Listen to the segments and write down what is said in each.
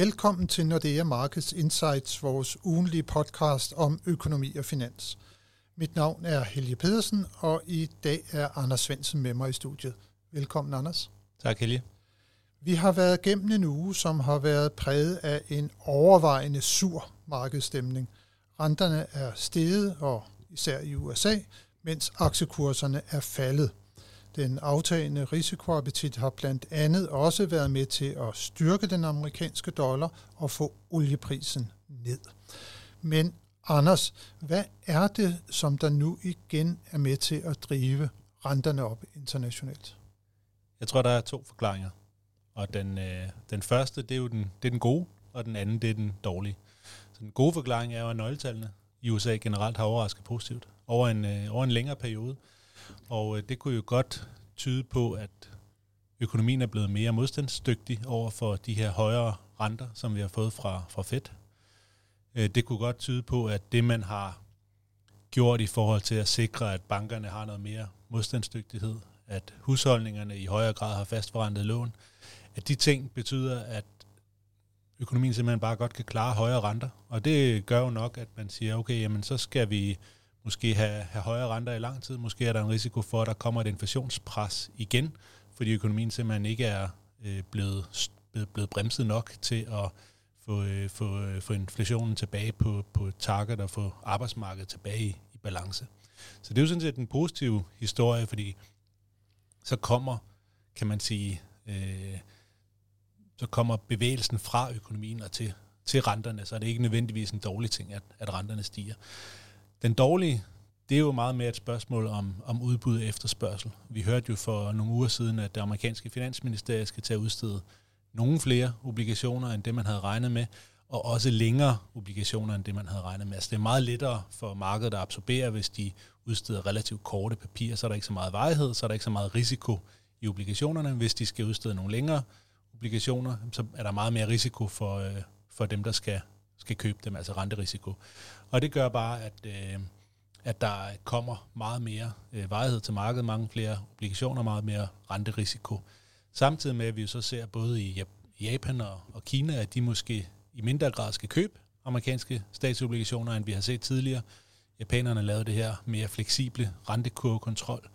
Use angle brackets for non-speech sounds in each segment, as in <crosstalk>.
Velkommen til Nordea Markets Insights, vores ugenlige podcast om økonomi og finans. Mit navn er Helge Pedersen, og i dag er Anders Svendsen med mig i studiet. Velkommen, Anders. Tak, Helge. Vi har været gennem en uge, som har været præget af en overvejende sur markedsstemning. Renterne er steget, og især i USA, mens aktiekurserne er faldet. Den aftagende risikoappetit har blandt andet også været med til at styrke den amerikanske dollar og få olieprisen ned. Men Anders, hvad er det, som der nu igen er med til at drive renterne op internationalt? Jeg tror, der er to forklaringer. Og den, øh, den første, det er jo den, det er den gode, og den anden, det er den dårlige. Så den gode forklaring er jo, at nøgletallene i USA generelt har overrasket positivt over en, øh, over en længere periode. Og øh, det kunne jo godt tyde på, at økonomien er blevet mere modstandsdygtig over for de her højere renter, som vi har fået fra, fra Fed. Øh, det kunne godt tyde på, at det man har gjort i forhold til at sikre, at bankerne har noget mere modstandsdygtighed, at husholdningerne i højere grad har fastforrentet lån, at de ting betyder, at økonomien simpelthen bare godt kan klare højere renter. Og det gør jo nok, at man siger, okay, jamen så skal vi måske have, have højere renter i lang tid. Måske er der en risiko for, at der kommer et inflationspres igen, fordi økonomien simpelthen ikke er øh, blevet, blevet bremset nok til at få, øh, få, øh, få inflationen tilbage på, på target og få arbejdsmarkedet tilbage i, i balance. Så det er jo sådan set en positiv historie, fordi så kommer, kan man sige, øh, så kommer bevægelsen fra økonomien og til, til renterne, så er det ikke nødvendigvis en dårlig ting, at, at renterne stiger. Den dårlige, det er jo meget mere et spørgsmål om, om udbud og efterspørgsel. Vi hørte jo for nogle uger siden, at det amerikanske finansministerium skal til at udstede nogle flere obligationer, end det man havde regnet med, og også længere obligationer, end det man havde regnet med. Altså det er meget lettere for markedet at absorbere, hvis de udsteder relativt korte papirer, så er der ikke så meget vejhed, så er der ikke så meget risiko i obligationerne. Hvis de skal udstede nogle længere obligationer, så er der meget mere risiko for, øh, for dem, der skal, skal købe dem, altså renterisiko. Og det gør bare, at, øh, at der kommer meget mere øh, varighed til markedet, mange flere obligationer, meget mere renterisiko. Samtidig med, at vi så ser både i Japan og, og Kina, at de måske i mindre grad skal købe amerikanske statsobligationer, end vi har set tidligere. Japanerne lavede det her mere fleksible rentekurvekontrol,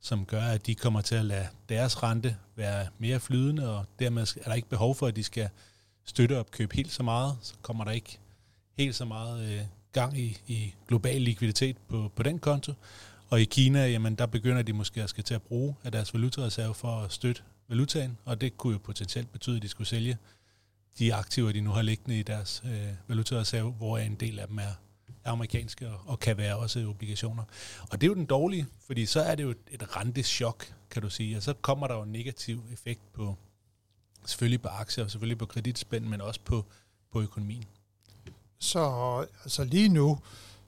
som gør, at de kommer til at lade deres rente være mere flydende, og dermed er der ikke behov for, at de skal støtte helt så meget. Så kommer der ikke helt så meget øh, gang i, i global likviditet på, på den konto. Og i Kina, jamen, der begynder de måske at skal til at bruge af deres valutareserve for at støtte valutaen, og det kunne jo potentielt betyde, at de skulle sælge de aktiver, de nu har liggende i deres øh, valutareserve, hvor en del af dem er, amerikanske og, og kan være også obligationer. Og det er jo den dårlige, fordi så er det jo et, renteschok, kan du sige, og så kommer der jo en negativ effekt på selvfølgelig på aktier og selvfølgelig på kreditspænd, men også på, på økonomien. Så altså lige nu,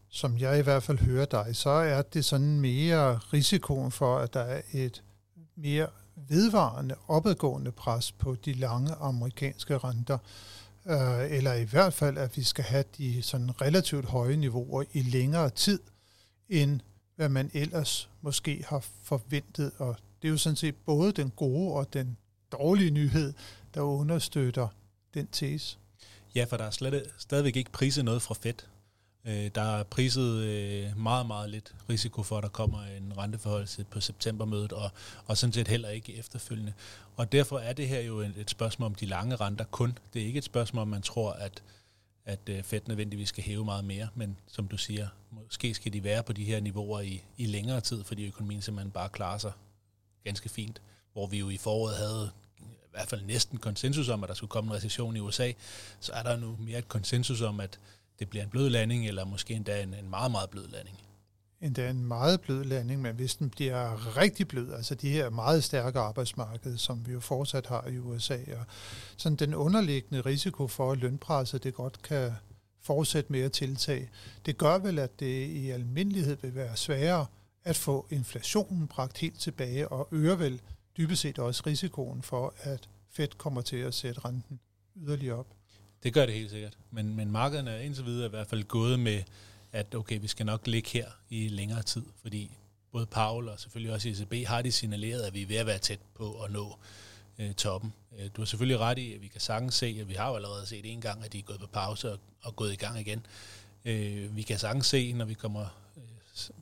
som jeg i hvert fald hører dig, så er det sådan mere risikoen for, at der er et mere vedvarende opadgående pres på de lange amerikanske renter, øh, eller i hvert fald, at vi skal have de sådan relativt høje niveauer i længere tid, end hvad man ellers måske har forventet. Og det er jo sådan set både den gode og den dårlige nyhed, der understøtter den tese. Ja, for der er slet, stadigvæk ikke priset noget fra Fed. Øh, der er priset øh, meget, meget lidt risiko for, at der kommer en renteforholdelse på septembermødet, og, og sådan set heller ikke efterfølgende. Og derfor er det her jo et, et spørgsmål om de lange renter kun. Det er ikke et spørgsmål, om man tror, at, at øh, Fed nødvendigvis skal hæve meget mere, men som du siger, måske skal de være på de her niveauer i, i længere tid, fordi økonomien simpelthen bare klarer sig ganske fint. Hvor vi jo i foråret havde i hvert fald næsten konsensus om, at der skulle komme en recession i USA, så er der nu mere et konsensus om, at det bliver en blød landing, eller måske endda en, en meget, meget blød landing. Endda en meget blød landing, men hvis den bliver rigtig blød, altså de her meget stærke arbejdsmarked, som vi jo fortsat har i USA, og sådan den underliggende risiko for, at lønpresset det godt kan fortsætte med at tiltage, det gør vel, at det i almindelighed vil være sværere at få inflationen bragt helt tilbage, og øger vel dybest set også risikoen for, at Fed kommer til at sætte renten yderligere op. Det gør det helt sikkert. Men, men markederne er indtil videre i hvert fald gået med, at okay, vi skal nok ligge her i længere tid, fordi både Paul og selvfølgelig også ECB har de signaleret, at vi er ved at være tæt på at nå øh, toppen. Øh, du har selvfølgelig ret i, at vi kan sagtens se, at vi har jo allerede set en gang, at de er gået på pause og, og gået i gang igen. Øh, vi kan sagtens se, når vi kommer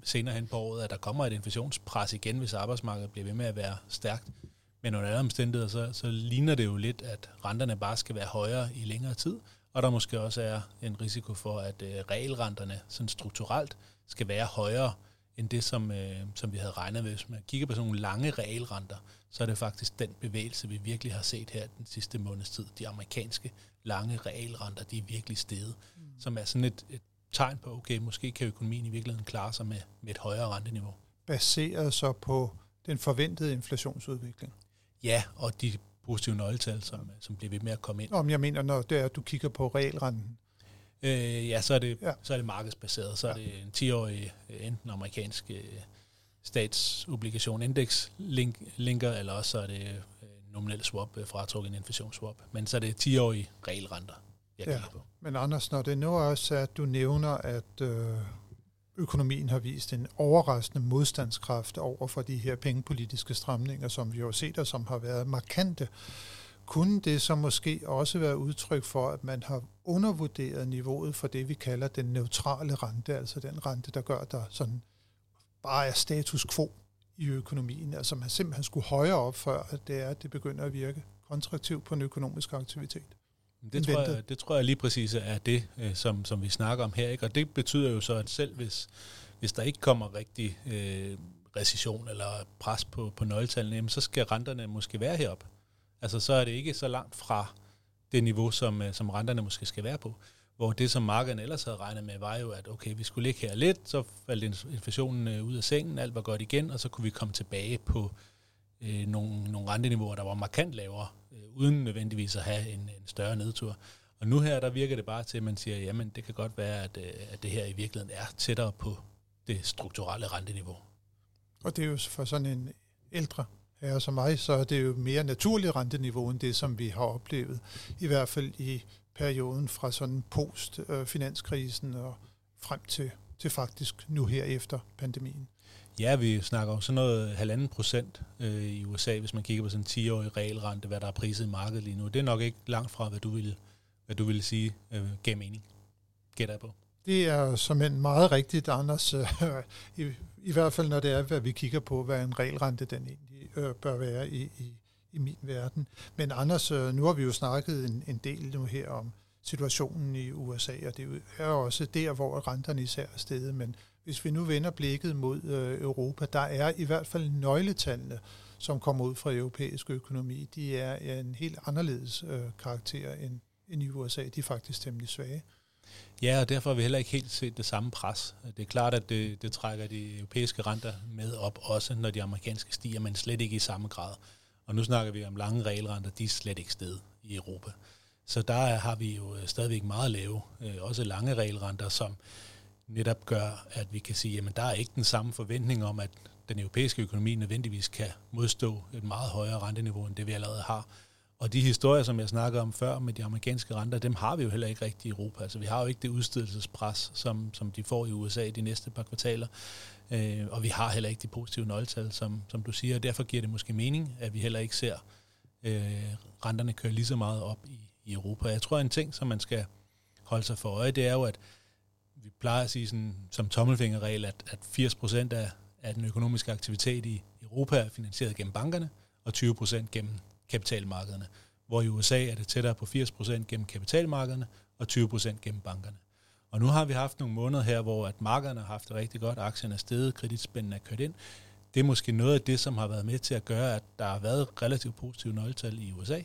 senere hen på året, at der kommer et inflationspres igen, hvis arbejdsmarkedet bliver ved med at være stærkt. Men under alle omstændigheder, så, så ligner det jo lidt, at renterne bare skal være højere i længere tid, og der måske også er en risiko for, at øh, regelrenterne sådan strukturelt skal være højere end det, som, øh, som vi havde regnet med. Hvis man kigger på sådan nogle lange realrenter, så er det faktisk den bevægelse, vi virkelig har set her den sidste måneds tid. De amerikanske lange realrenter, de er virkelig steget, mm. som er sådan et, et tegn på, okay, måske kan økonomien i virkeligheden klare sig med, med et højere renteniveau. Baseret så på den forventede inflationsudvikling? Ja, og de positive nøgletal, som, som bliver ved med at komme ind. Om jeg mener, når det er, at du kigger på realrenten? Øh, ja, så er, det, ja. så er det markedsbaseret. Så ja. er det en 10-årig øh, enten amerikansk øh, statsobligation index link, linker, eller også så er det øh, nominel swap fratrukket en inflationsswap. Men så er det 10-årige regelrenter, jeg ja. på. Men Anders, når det nu også er, at du nævner, at øh, økonomien har vist en overraskende modstandskraft over for de her pengepolitiske stramninger, som vi har set og som har været markante, kunne det så måske også være udtryk for, at man har undervurderet niveauet for det, vi kalder den neutrale rente, altså den rente, der gør, der sådan bare er status quo i økonomien. Altså man simpelthen skulle højere op, før at det er, at det begynder at virke kontraktivt på en økonomisk aktivitet. Det tror, jeg, det tror jeg lige præcis er det, øh, som, som vi snakker om her. Ikke? Og det betyder jo så, at selv hvis, hvis der ikke kommer rigtig øh, recession eller pres på, på nøgletallene, så skal renterne måske være heroppe. Altså så er det ikke så langt fra det niveau, som, øh, som renterne måske skal være på. Hvor det, som markederne ellers havde regnet med, var jo, at okay, vi skulle ligge her lidt, så faldt inflationen øh, ud af sengen, alt var godt igen, og så kunne vi komme tilbage på øh, nogle, nogle renteniveauer, der var markant lavere, øh, uden nødvendigvis at have en, en større nedtur. Og nu her, der virker det bare til, at man siger, jamen det kan godt være, at, øh, at det her i virkeligheden er tættere på det strukturelle renteniveau. Og det er jo for sådan en ældre herre som mig, så er det jo mere naturligt renteniveau end det, som vi har oplevet, i hvert fald i perioden fra sådan post-finanskrisen øh, og frem til, til faktisk nu her efter pandemien. Ja, vi snakker om sådan noget halvanden procent øh, i USA, hvis man kigger på sådan en 10-årig regelrente, hvad der er priset i markedet lige nu. Det er nok ikke langt fra, hvad du ville, hvad du ville sige øh, gav mening. Gætter jeg på. Det er som en meget rigtigt, Anders. Øh, <laughs> i, I hvert fald, når det er, hvad vi kigger på, hvad en regelrente den egentlig øh, bør være i, i, i min verden. Men Anders, øh, nu har vi jo snakket en, en del nu her om situationen i USA, og det er jo også der, hvor renterne især er steget, Men hvis vi nu vender blikket mod øh, Europa, der er i hvert fald nøgletallene, som kommer ud fra europæisk økonomi, de er en helt anderledes øh, karakter end, end i USA. De er faktisk temmelig svage. Ja, og derfor har vi heller ikke helt set det samme pres. Det er klart, at det, det trækker de europæiske renter med op, også når de amerikanske stiger, men slet ikke i samme grad. Og nu snakker vi om lange regelrenter, de er slet ikke sted i Europa. Så der har vi jo øh, stadigvæk meget lave, øh, også lange regelrenter, som netop gør, at vi kan sige, at der er ikke den samme forventning om, at den europæiske økonomi nødvendigvis kan modstå et meget højere renteniveau, end det vi allerede har. Og de historier, som jeg snakkede om før med de amerikanske renter, dem har vi jo heller ikke rigtigt i Europa. Altså vi har jo ikke det udstedelsespres, som, som de får i USA de næste par kvartaler. Øh, og vi har heller ikke de positive nøgletal, som, som du siger. Og derfor giver det måske mening, at vi heller ikke ser øh, renterne køre lige så meget op i, i Europa. Jeg tror, en ting, som man skal holde sig for øje, det er jo, at vi plejer at sige sådan, som tommelfingerregel, at, at 80% af, af den økonomiske aktivitet i Europa er finansieret gennem bankerne, og 20% gennem kapitalmarkederne. Hvor i USA er det tættere på 80% gennem kapitalmarkederne, og 20% gennem bankerne. Og nu har vi haft nogle måneder her, hvor at markederne har haft det rigtig godt, aktierne er steget, kreditspændene er kørt ind. Det er måske noget af det, som har været med til at gøre, at der har været relativt positive nøgletal i USA,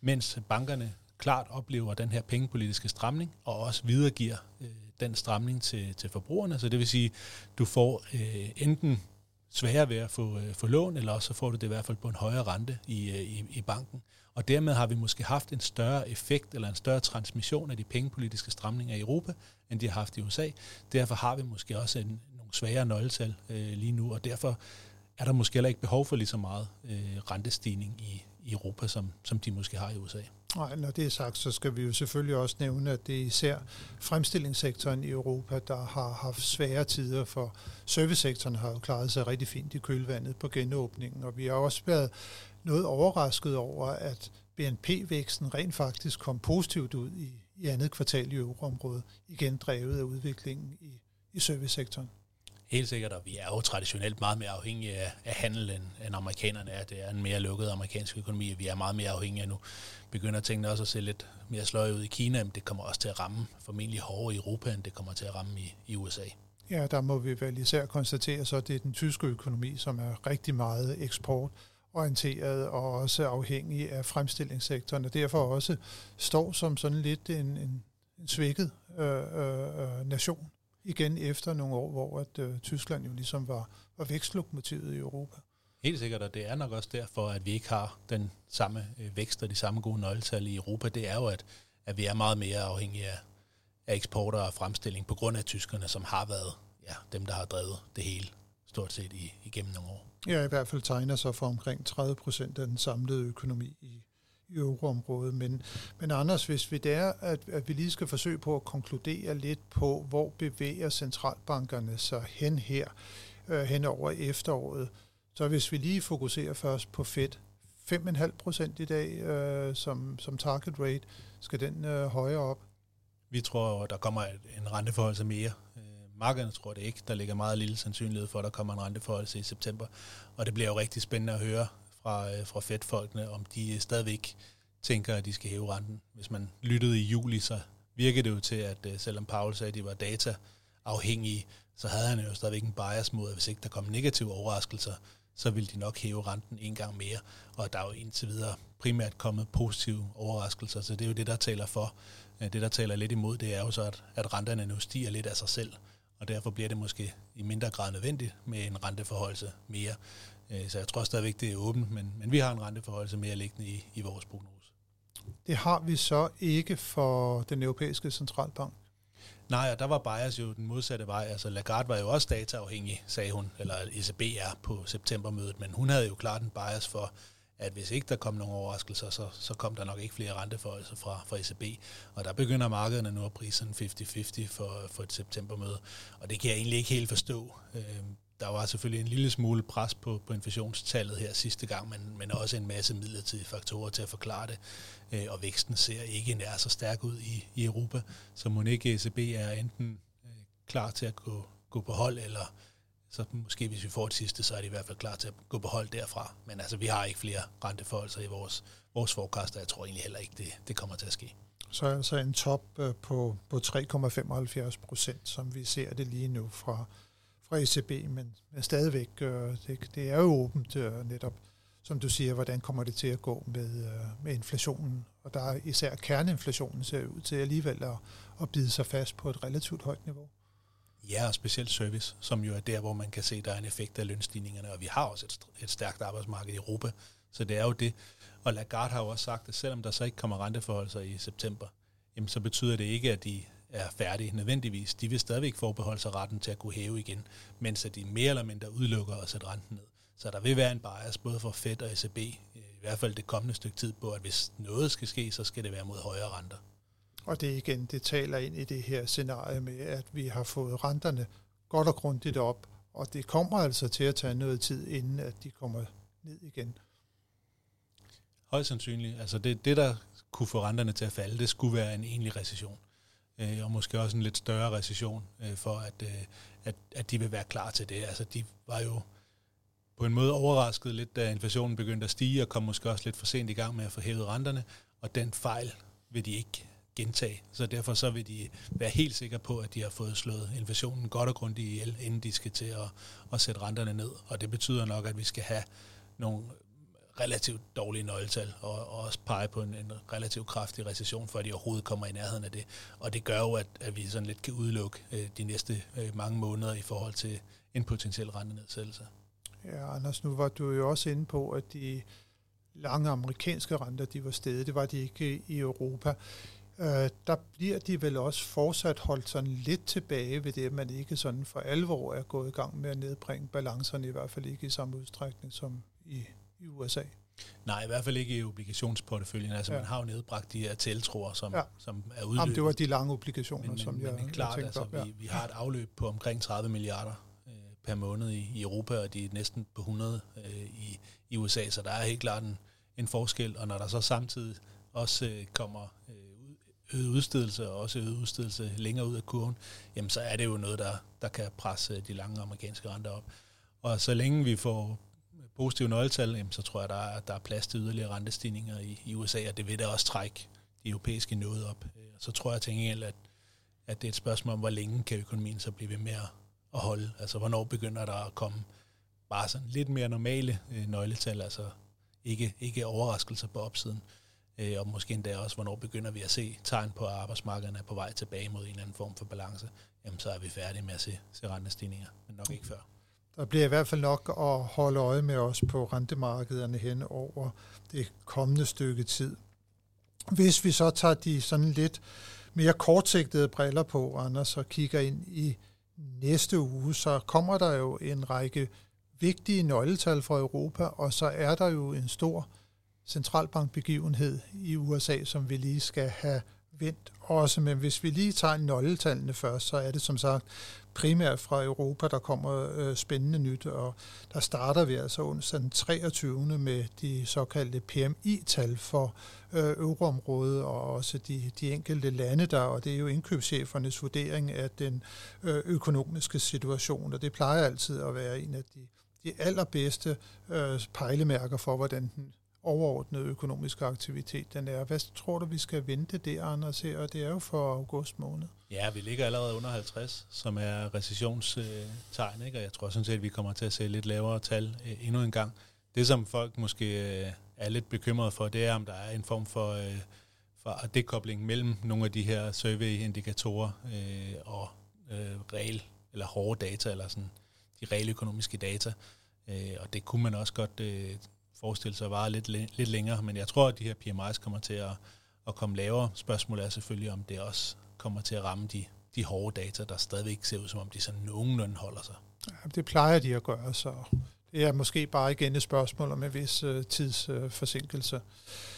mens bankerne klart oplever den her pengepolitiske stramning, og også videregiver øh, den stramning til, til forbrugerne. Så det vil sige, du får øh, enten sværere ved at få, øh, få lån, eller også så får du det i hvert fald på en højere rente i, øh, i, i banken. Og dermed har vi måske haft en større effekt eller en større transmission af de pengepolitiske stramninger i Europa, end de har haft i USA. Derfor har vi måske også en, nogle sværere nøgletal øh, lige nu, og derfor er der måske heller ikke behov for lige så meget øh, rentestigning i, i Europa, som, som de måske har i USA. Nej, når det er sagt, så skal vi jo selvfølgelig også nævne, at det er især fremstillingssektoren i Europa, der har haft svære tider, for servicesektoren har jo klaret sig rigtig fint i kølvandet på genåbningen, og vi har også været noget overrasket over, at BNP-væksten rent faktisk kom positivt ud i, i andet kvartal i euroområdet, igen drevet af udviklingen i, i servicesektoren. Helt sikkert, og vi er jo traditionelt meget mere afhængige af, af handel, end, end amerikanerne er. Det er en mere lukket amerikansk økonomi, og vi er meget mere afhængige af nu. Begynder tingene også at se lidt mere sløje ud i Kina, men det kommer også til at ramme formentlig hårdere i Europa, end det kommer til at ramme i, i USA. Ja, der må vi vel især konstatere, så det er den tyske økonomi, som er rigtig meget eksportorienteret og også afhængig af fremstillingssektoren, og derfor også står som sådan lidt en, en, en svækket øh, øh, øh nation igen efter nogle år, hvor at, øh, Tyskland jo ligesom var, var vækstlokomotivet i Europa. Helt sikkert, og det er nok også derfor, at vi ikke har den samme øh, vækst og de samme gode nøgletal i Europa. Det er jo, at, at vi er meget mere afhængige af, af eksporter og fremstilling på grund af tyskerne, som har været ja, dem, der har drevet det hele stort set i, igennem nogle år. Ja, i hvert fald tegner sig for omkring 30 procent af den samlede økonomi i, i euroområdet. Men, men Anders, hvis vi der, at, at vi lige skal forsøge på at konkludere lidt på, hvor bevæger centralbankerne sig hen her, øh, hen over efteråret, så hvis vi lige fokuserer først på Fed, 5,5 procent i dag øh, som, som target rate, skal den øh, højere op? Vi tror, der kommer en renteforhold mere. Øh, markederne tror det ikke. Der ligger meget lille sandsynlighed for, at der kommer en renteforhold i september. Og det bliver jo rigtig spændende at høre, fra, øh, fra Fed-folkene, om de øh, stadigvæk tænker, at de skal hæve renten. Hvis man lyttede i juli, så virkede det jo til, at øh, selvom Paul sagde, at de var data-afhængige, så havde han jo stadigvæk en bias mod, at hvis ikke der kom negative overraskelser, så ville de nok hæve renten en gang mere. Og der er jo indtil videre primært kommet positive overraskelser, så det er jo det, der taler for. Øh, det, der taler lidt imod, det er jo så, at, at renterne nu stiger lidt af sig selv, og derfor bliver det måske i mindre grad nødvendigt med en renteforholdelse mere. Øh, så jeg tror stadigvæk, det er åbent, men, men vi har en renteforholdelse mere liggende i, i vores prognose. Det har vi så ikke for den europæiske centralbank. Nej, og der var bias jo den modsatte vej. Altså Lagarde var jo også dataafhængig, sagde hun, eller ECB er på septembermødet, men hun havde jo klart en bias for, at hvis ikke der kom nogen overraskelser, så, så kom der nok ikke flere renteforholdelser fra, fra ECB. Og der begynder markederne nu at prise sådan 50-50 for, for et septembermøde. Og det kan jeg egentlig ikke helt forstå. Der var selvfølgelig en lille smule pres på, på inflationstallet her sidste gang, men, men også en masse midlertidige faktorer til at forklare det. Øh, og væksten ser ikke nær så stærk ud i, i Europa, så må ikke ECB er enten øh, klar til at gå, gå på hold, eller så måske hvis vi får det sidste, så er de i hvert fald klar til at gå på hold derfra. Men altså, vi har ikke flere renteforholdelser i vores, vores forecast, og jeg tror egentlig heller ikke, det, det kommer til at ske. Så er altså en top øh, på, på 3,75 procent, som vi ser det lige nu fra, fra ECB, men, men stadigvæk, øh, det, det er jo åbent øh, netop, som du siger, hvordan kommer det til at gå med, øh, med inflationen. Og der er især kerneinflationen ser ud til alligevel at, at bide sig fast på et relativt højt niveau. Ja, og specielt service, som jo er der, hvor man kan se, at der er en effekt af lønstigningerne, og vi har også et, et stærkt arbejdsmarked i Europa, så det er jo det. Og Lagarde har jo også sagt, at selvom der så ikke kommer renteforholdelser i september, jamen så betyder det ikke, at de er færdige nødvendigvis. De vil stadigvæk forbeholde sig retten til at kunne hæve igen, mens de mere eller mindre udelukker at sætte renten ned. Så der vil være en bias både for Fed og ECB, i hvert fald det kommende stykke tid på, at hvis noget skal ske, så skal det være mod højere renter. Og det igen, det taler ind i det her scenarie med, at vi har fået renterne godt og grundigt op, og det kommer altså til at tage noget tid, inden at de kommer ned igen. Højst sandsynligt. Altså det, det, der kunne få renterne til at falde, det skulle være en egentlig recession øh, og måske også en lidt større recession, øh, for at, øh, at, at de vil være klar til det. Altså, de var jo på en måde overrasket lidt, da inflationen begyndte at stige, og kom måske også lidt for sent i gang med at få hævet renterne, og den fejl vil de ikke gentage. Så derfor så vil de være helt sikre på, at de har fået slået inflationen godt og grundigt ihjel, inden de skal til at, at sætte renterne ned. Og det betyder nok, at vi skal have nogle relativt dårlige nøgletal, og, og også pege på en, en relativt kraftig recession, før de overhovedet kommer i nærheden af det. Og det gør jo, at, at vi sådan lidt kan udelukke øh, de næste øh, mange måneder i forhold til en potentiel rentenedsættelse. Ja, Anders, nu var du jo også inde på, at de lange amerikanske renter, de var stedet. Det var de ikke i Europa. Øh, der bliver de vel også fortsat holdt sådan lidt tilbage ved det, at man ikke sådan for alvor er gået i gang med at nedbringe balancerne, i hvert fald ikke i samme udstrækning som i i USA. Nej, i hvert fald ikke i obligationsporteføljen. Altså, ja. man har jo nedbragt de her tiltroer, som, ja. som er udløbet. Jamen, det var de lange obligationer, men, som men, jeg, men klart, jeg altså, op, ja. vi, vi har et afløb på omkring 30 milliarder øh, per måned i, i Europa, og de er næsten på 100 øh, i, i USA, så der er helt klart en, en forskel. Og når der så samtidig også øh, kommer øh, øget udstedelse, og også øget udstedelse længere ud af kurven, jamen så er det jo noget, der, der kan presse de lange amerikanske renter op. Og så længe vi får positive nøgletal, jamen, så tror jeg, der er, der er plads til yderligere rentestigninger i, i USA, og det vil da også trække de europæiske noget op. Øh, så tror jeg til gengæld, at, at det er et spørgsmål om, hvor længe kan økonomien så blive ved med at holde. Altså, hvornår begynder der at komme bare sådan lidt mere normale øh, nøgletal, altså ikke, ikke overraskelser på opsiden. Øh, og måske endda også, hvornår begynder vi at se tegn på, at arbejdsmarkederne er på vej tilbage mod en eller anden form for balance. Jamen, så er vi færdige med at se, se rentestigninger, men nok ikke før. Der bliver i hvert fald nok at holde øje med os på rentemarkederne hen over det kommende stykke tid. Hvis vi så tager de sådan lidt mere kortsigtede briller på, Anders, og kigger ind i næste uge, så kommer der jo en række vigtige nøgletal for Europa, og så er der jo en stor centralbankbegivenhed i USA, som vi lige skal have vendt også. Men hvis vi lige tager nøgletallene først, så er det som sagt primært fra Europa, der kommer øh, spændende nyt, og der starter vi altså onsdag den 23. med de såkaldte PMI-tal for øh, euroområdet og også de, de enkelte lande der, og det er jo indkøbschefernes vurdering af den øh, økonomiske situation, og det plejer altid at være en af de, de allerbedste øh, pejlemærker for, hvordan den overordnede økonomiske aktivitet den er. Hvad tror du, vi skal vente der, Anders, her? Og det er jo for august måned. Ja, vi ligger allerede under 50, som er recessionstegn, ikke? og jeg tror sådan set, at vi kommer til at se lidt lavere tal øh, endnu en gang. Det, som folk måske øh, er lidt bekymrede for, det er, om der er en form for, øh, for dekobling mellem nogle af de her survey-indikatorer og regel eller hårde data, eller sådan de realøkonomiske data. og det kunne man også godt forestille sig at vare lidt, lidt længere, men jeg tror, at de her PMI's kommer til at, at komme lavere. Spørgsmålet er selvfølgelig, om det også kommer til at ramme de, de hårde data, der stadigvæk ser ud, som om de sådan nogenlunde holder sig. Ja, det plejer de at gøre, så det er måske bare igen et spørgsmål om en vis øh, tidsforsinkelse. Øh,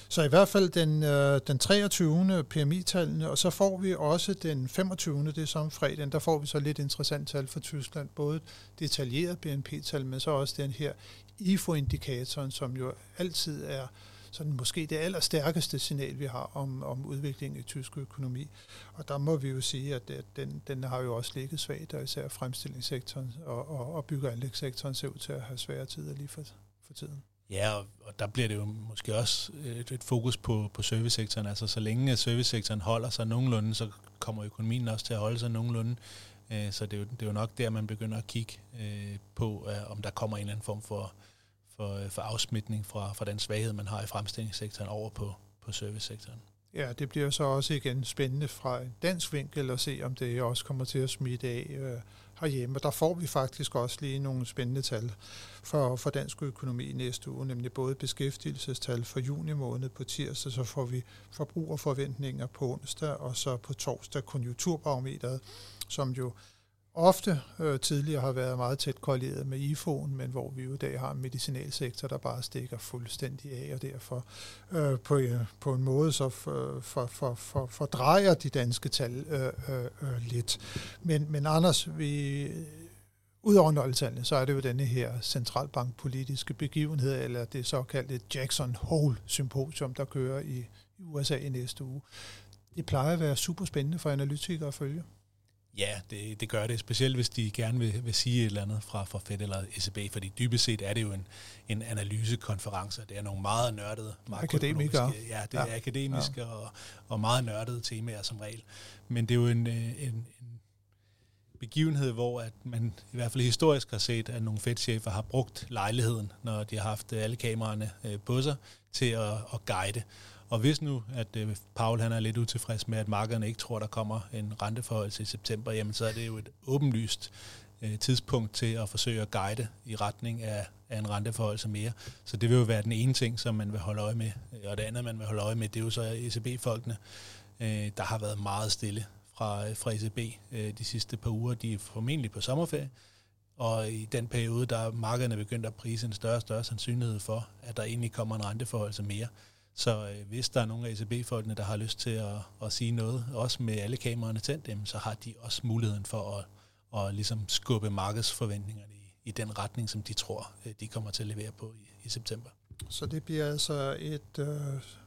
så i hvert fald den, øh, den 23. PMI-tallene, og så får vi også den 25. det er som fredag, der får vi så lidt interessant tal for Tyskland, både detaljeret BNP-tal, men så også den her IFO-indikatoren, som jo altid er sådan måske det allerstærkeste signal, vi har om, om udviklingen i tysk økonomi. Og der må vi jo sige, at den, den har jo også ligget svagt, og især fremstillingssektoren og, og, og bygge- og anlægssektoren ser ud til at have svære tider lige for, for tiden. Ja, og, og der bliver det jo måske også øh, et, et fokus på, på servicesektoren. Altså så længe servicesektoren holder sig nogenlunde, så kommer økonomien også til at holde sig nogenlunde. Øh, så det er, jo, det er jo nok der, man begynder at kigge øh, på, øh, om der kommer en eller anden form for, for, for afsmitning fra, fra den svaghed, man har i fremstillingssektoren over på, på servicesektoren. Ja, det bliver så også igen spændende fra en dansk vinkel at se, om det også kommer til at smitte af øh, herhjemme. Og der får vi faktisk også lige nogle spændende tal for, for dansk økonomi næste uge, nemlig både beskæftigelsestal for juni måned på tirsdag, så får vi forbrugerforventninger på onsdag, og så på torsdag konjunkturbarometeret, som jo ofte øh, tidligere har været meget tæt korreleret med IFO'en, men hvor vi jo i dag har en medicinalsektor, der bare stikker fuldstændig af, og derfor øh, på, øh, på en måde så for, øh, for, for, for, fordrejer de danske tal øh, øh, øh lidt. Men, men Anders, vi, Udover nøgletallene, så er det jo denne her centralbankpolitiske begivenhed, eller det såkaldte Jackson Hole symposium, der kører i USA i næste uge. Det plejer at være super spændende for analytikere at følge. Ja, det, det gør det, specielt hvis de gerne vil, vil sige et eller andet fra, fra Fed eller ECB, fordi dybest set er det jo en, en analysekonference, det er nogle meget nørdede akademikere. Ja, det ja. er akademiske ja. og, og meget nørdede temaer som regel. Men det er jo en, øh, en, en begivenhed, hvor at man i hvert fald historisk har set, at nogle Fed-chefer har brugt lejligheden, når de har haft alle kameraerne øh, på sig, til at, at guide. Og hvis nu, at øh, Paul han er lidt utilfreds med, at markederne ikke tror, der kommer en renteforhold i september, jamen så er det jo et åbenlyst øh, tidspunkt til at forsøge at guide i retning af, af en renteforhold mere. Så det vil jo være den ene ting, som man vil holde øje med. Og det andet, man vil holde øje med, det er jo så ECB-folkene, øh, der har været meget stille fra, øh, fra ECB øh, de sidste par uger. De er formentlig på sommerferie, Og i den periode, der er markederne begyndt at prise en større og større sandsynlighed for, at der egentlig kommer en renteforhold mere. Så øh, hvis der er nogle af ECB-folkene, der har lyst til at, at sige noget, også med alle kameraerne tændt så har de også muligheden for at, at ligesom skubbe markedsforventningerne i, i den retning, som de tror, øh, de kommer til at levere på i, i september. Så det bliver altså et øh,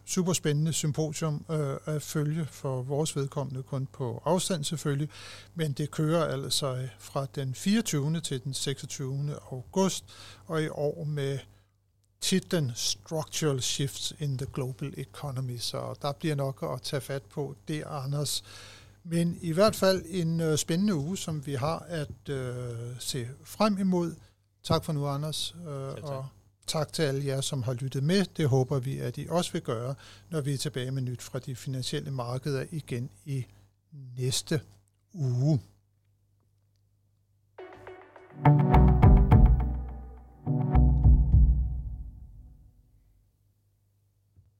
superspændende symposium øh, at følge for vores vedkommende, kun på afstand selvfølgelig, men det kører altså øh, fra den 24. til den 26. august, og i år med titlen Structural Shifts in the Global Economy, så der bliver nok at tage fat på det, Anders. Men i hvert fald en øh, spændende uge, som vi har at øh, se frem imod. Tak for nu, Anders. Øh, og tak til alle jer, som har lyttet med. Det håber vi, at I også vil gøre, når vi er tilbage med nyt fra de finansielle markeder igen i næste uge. thank you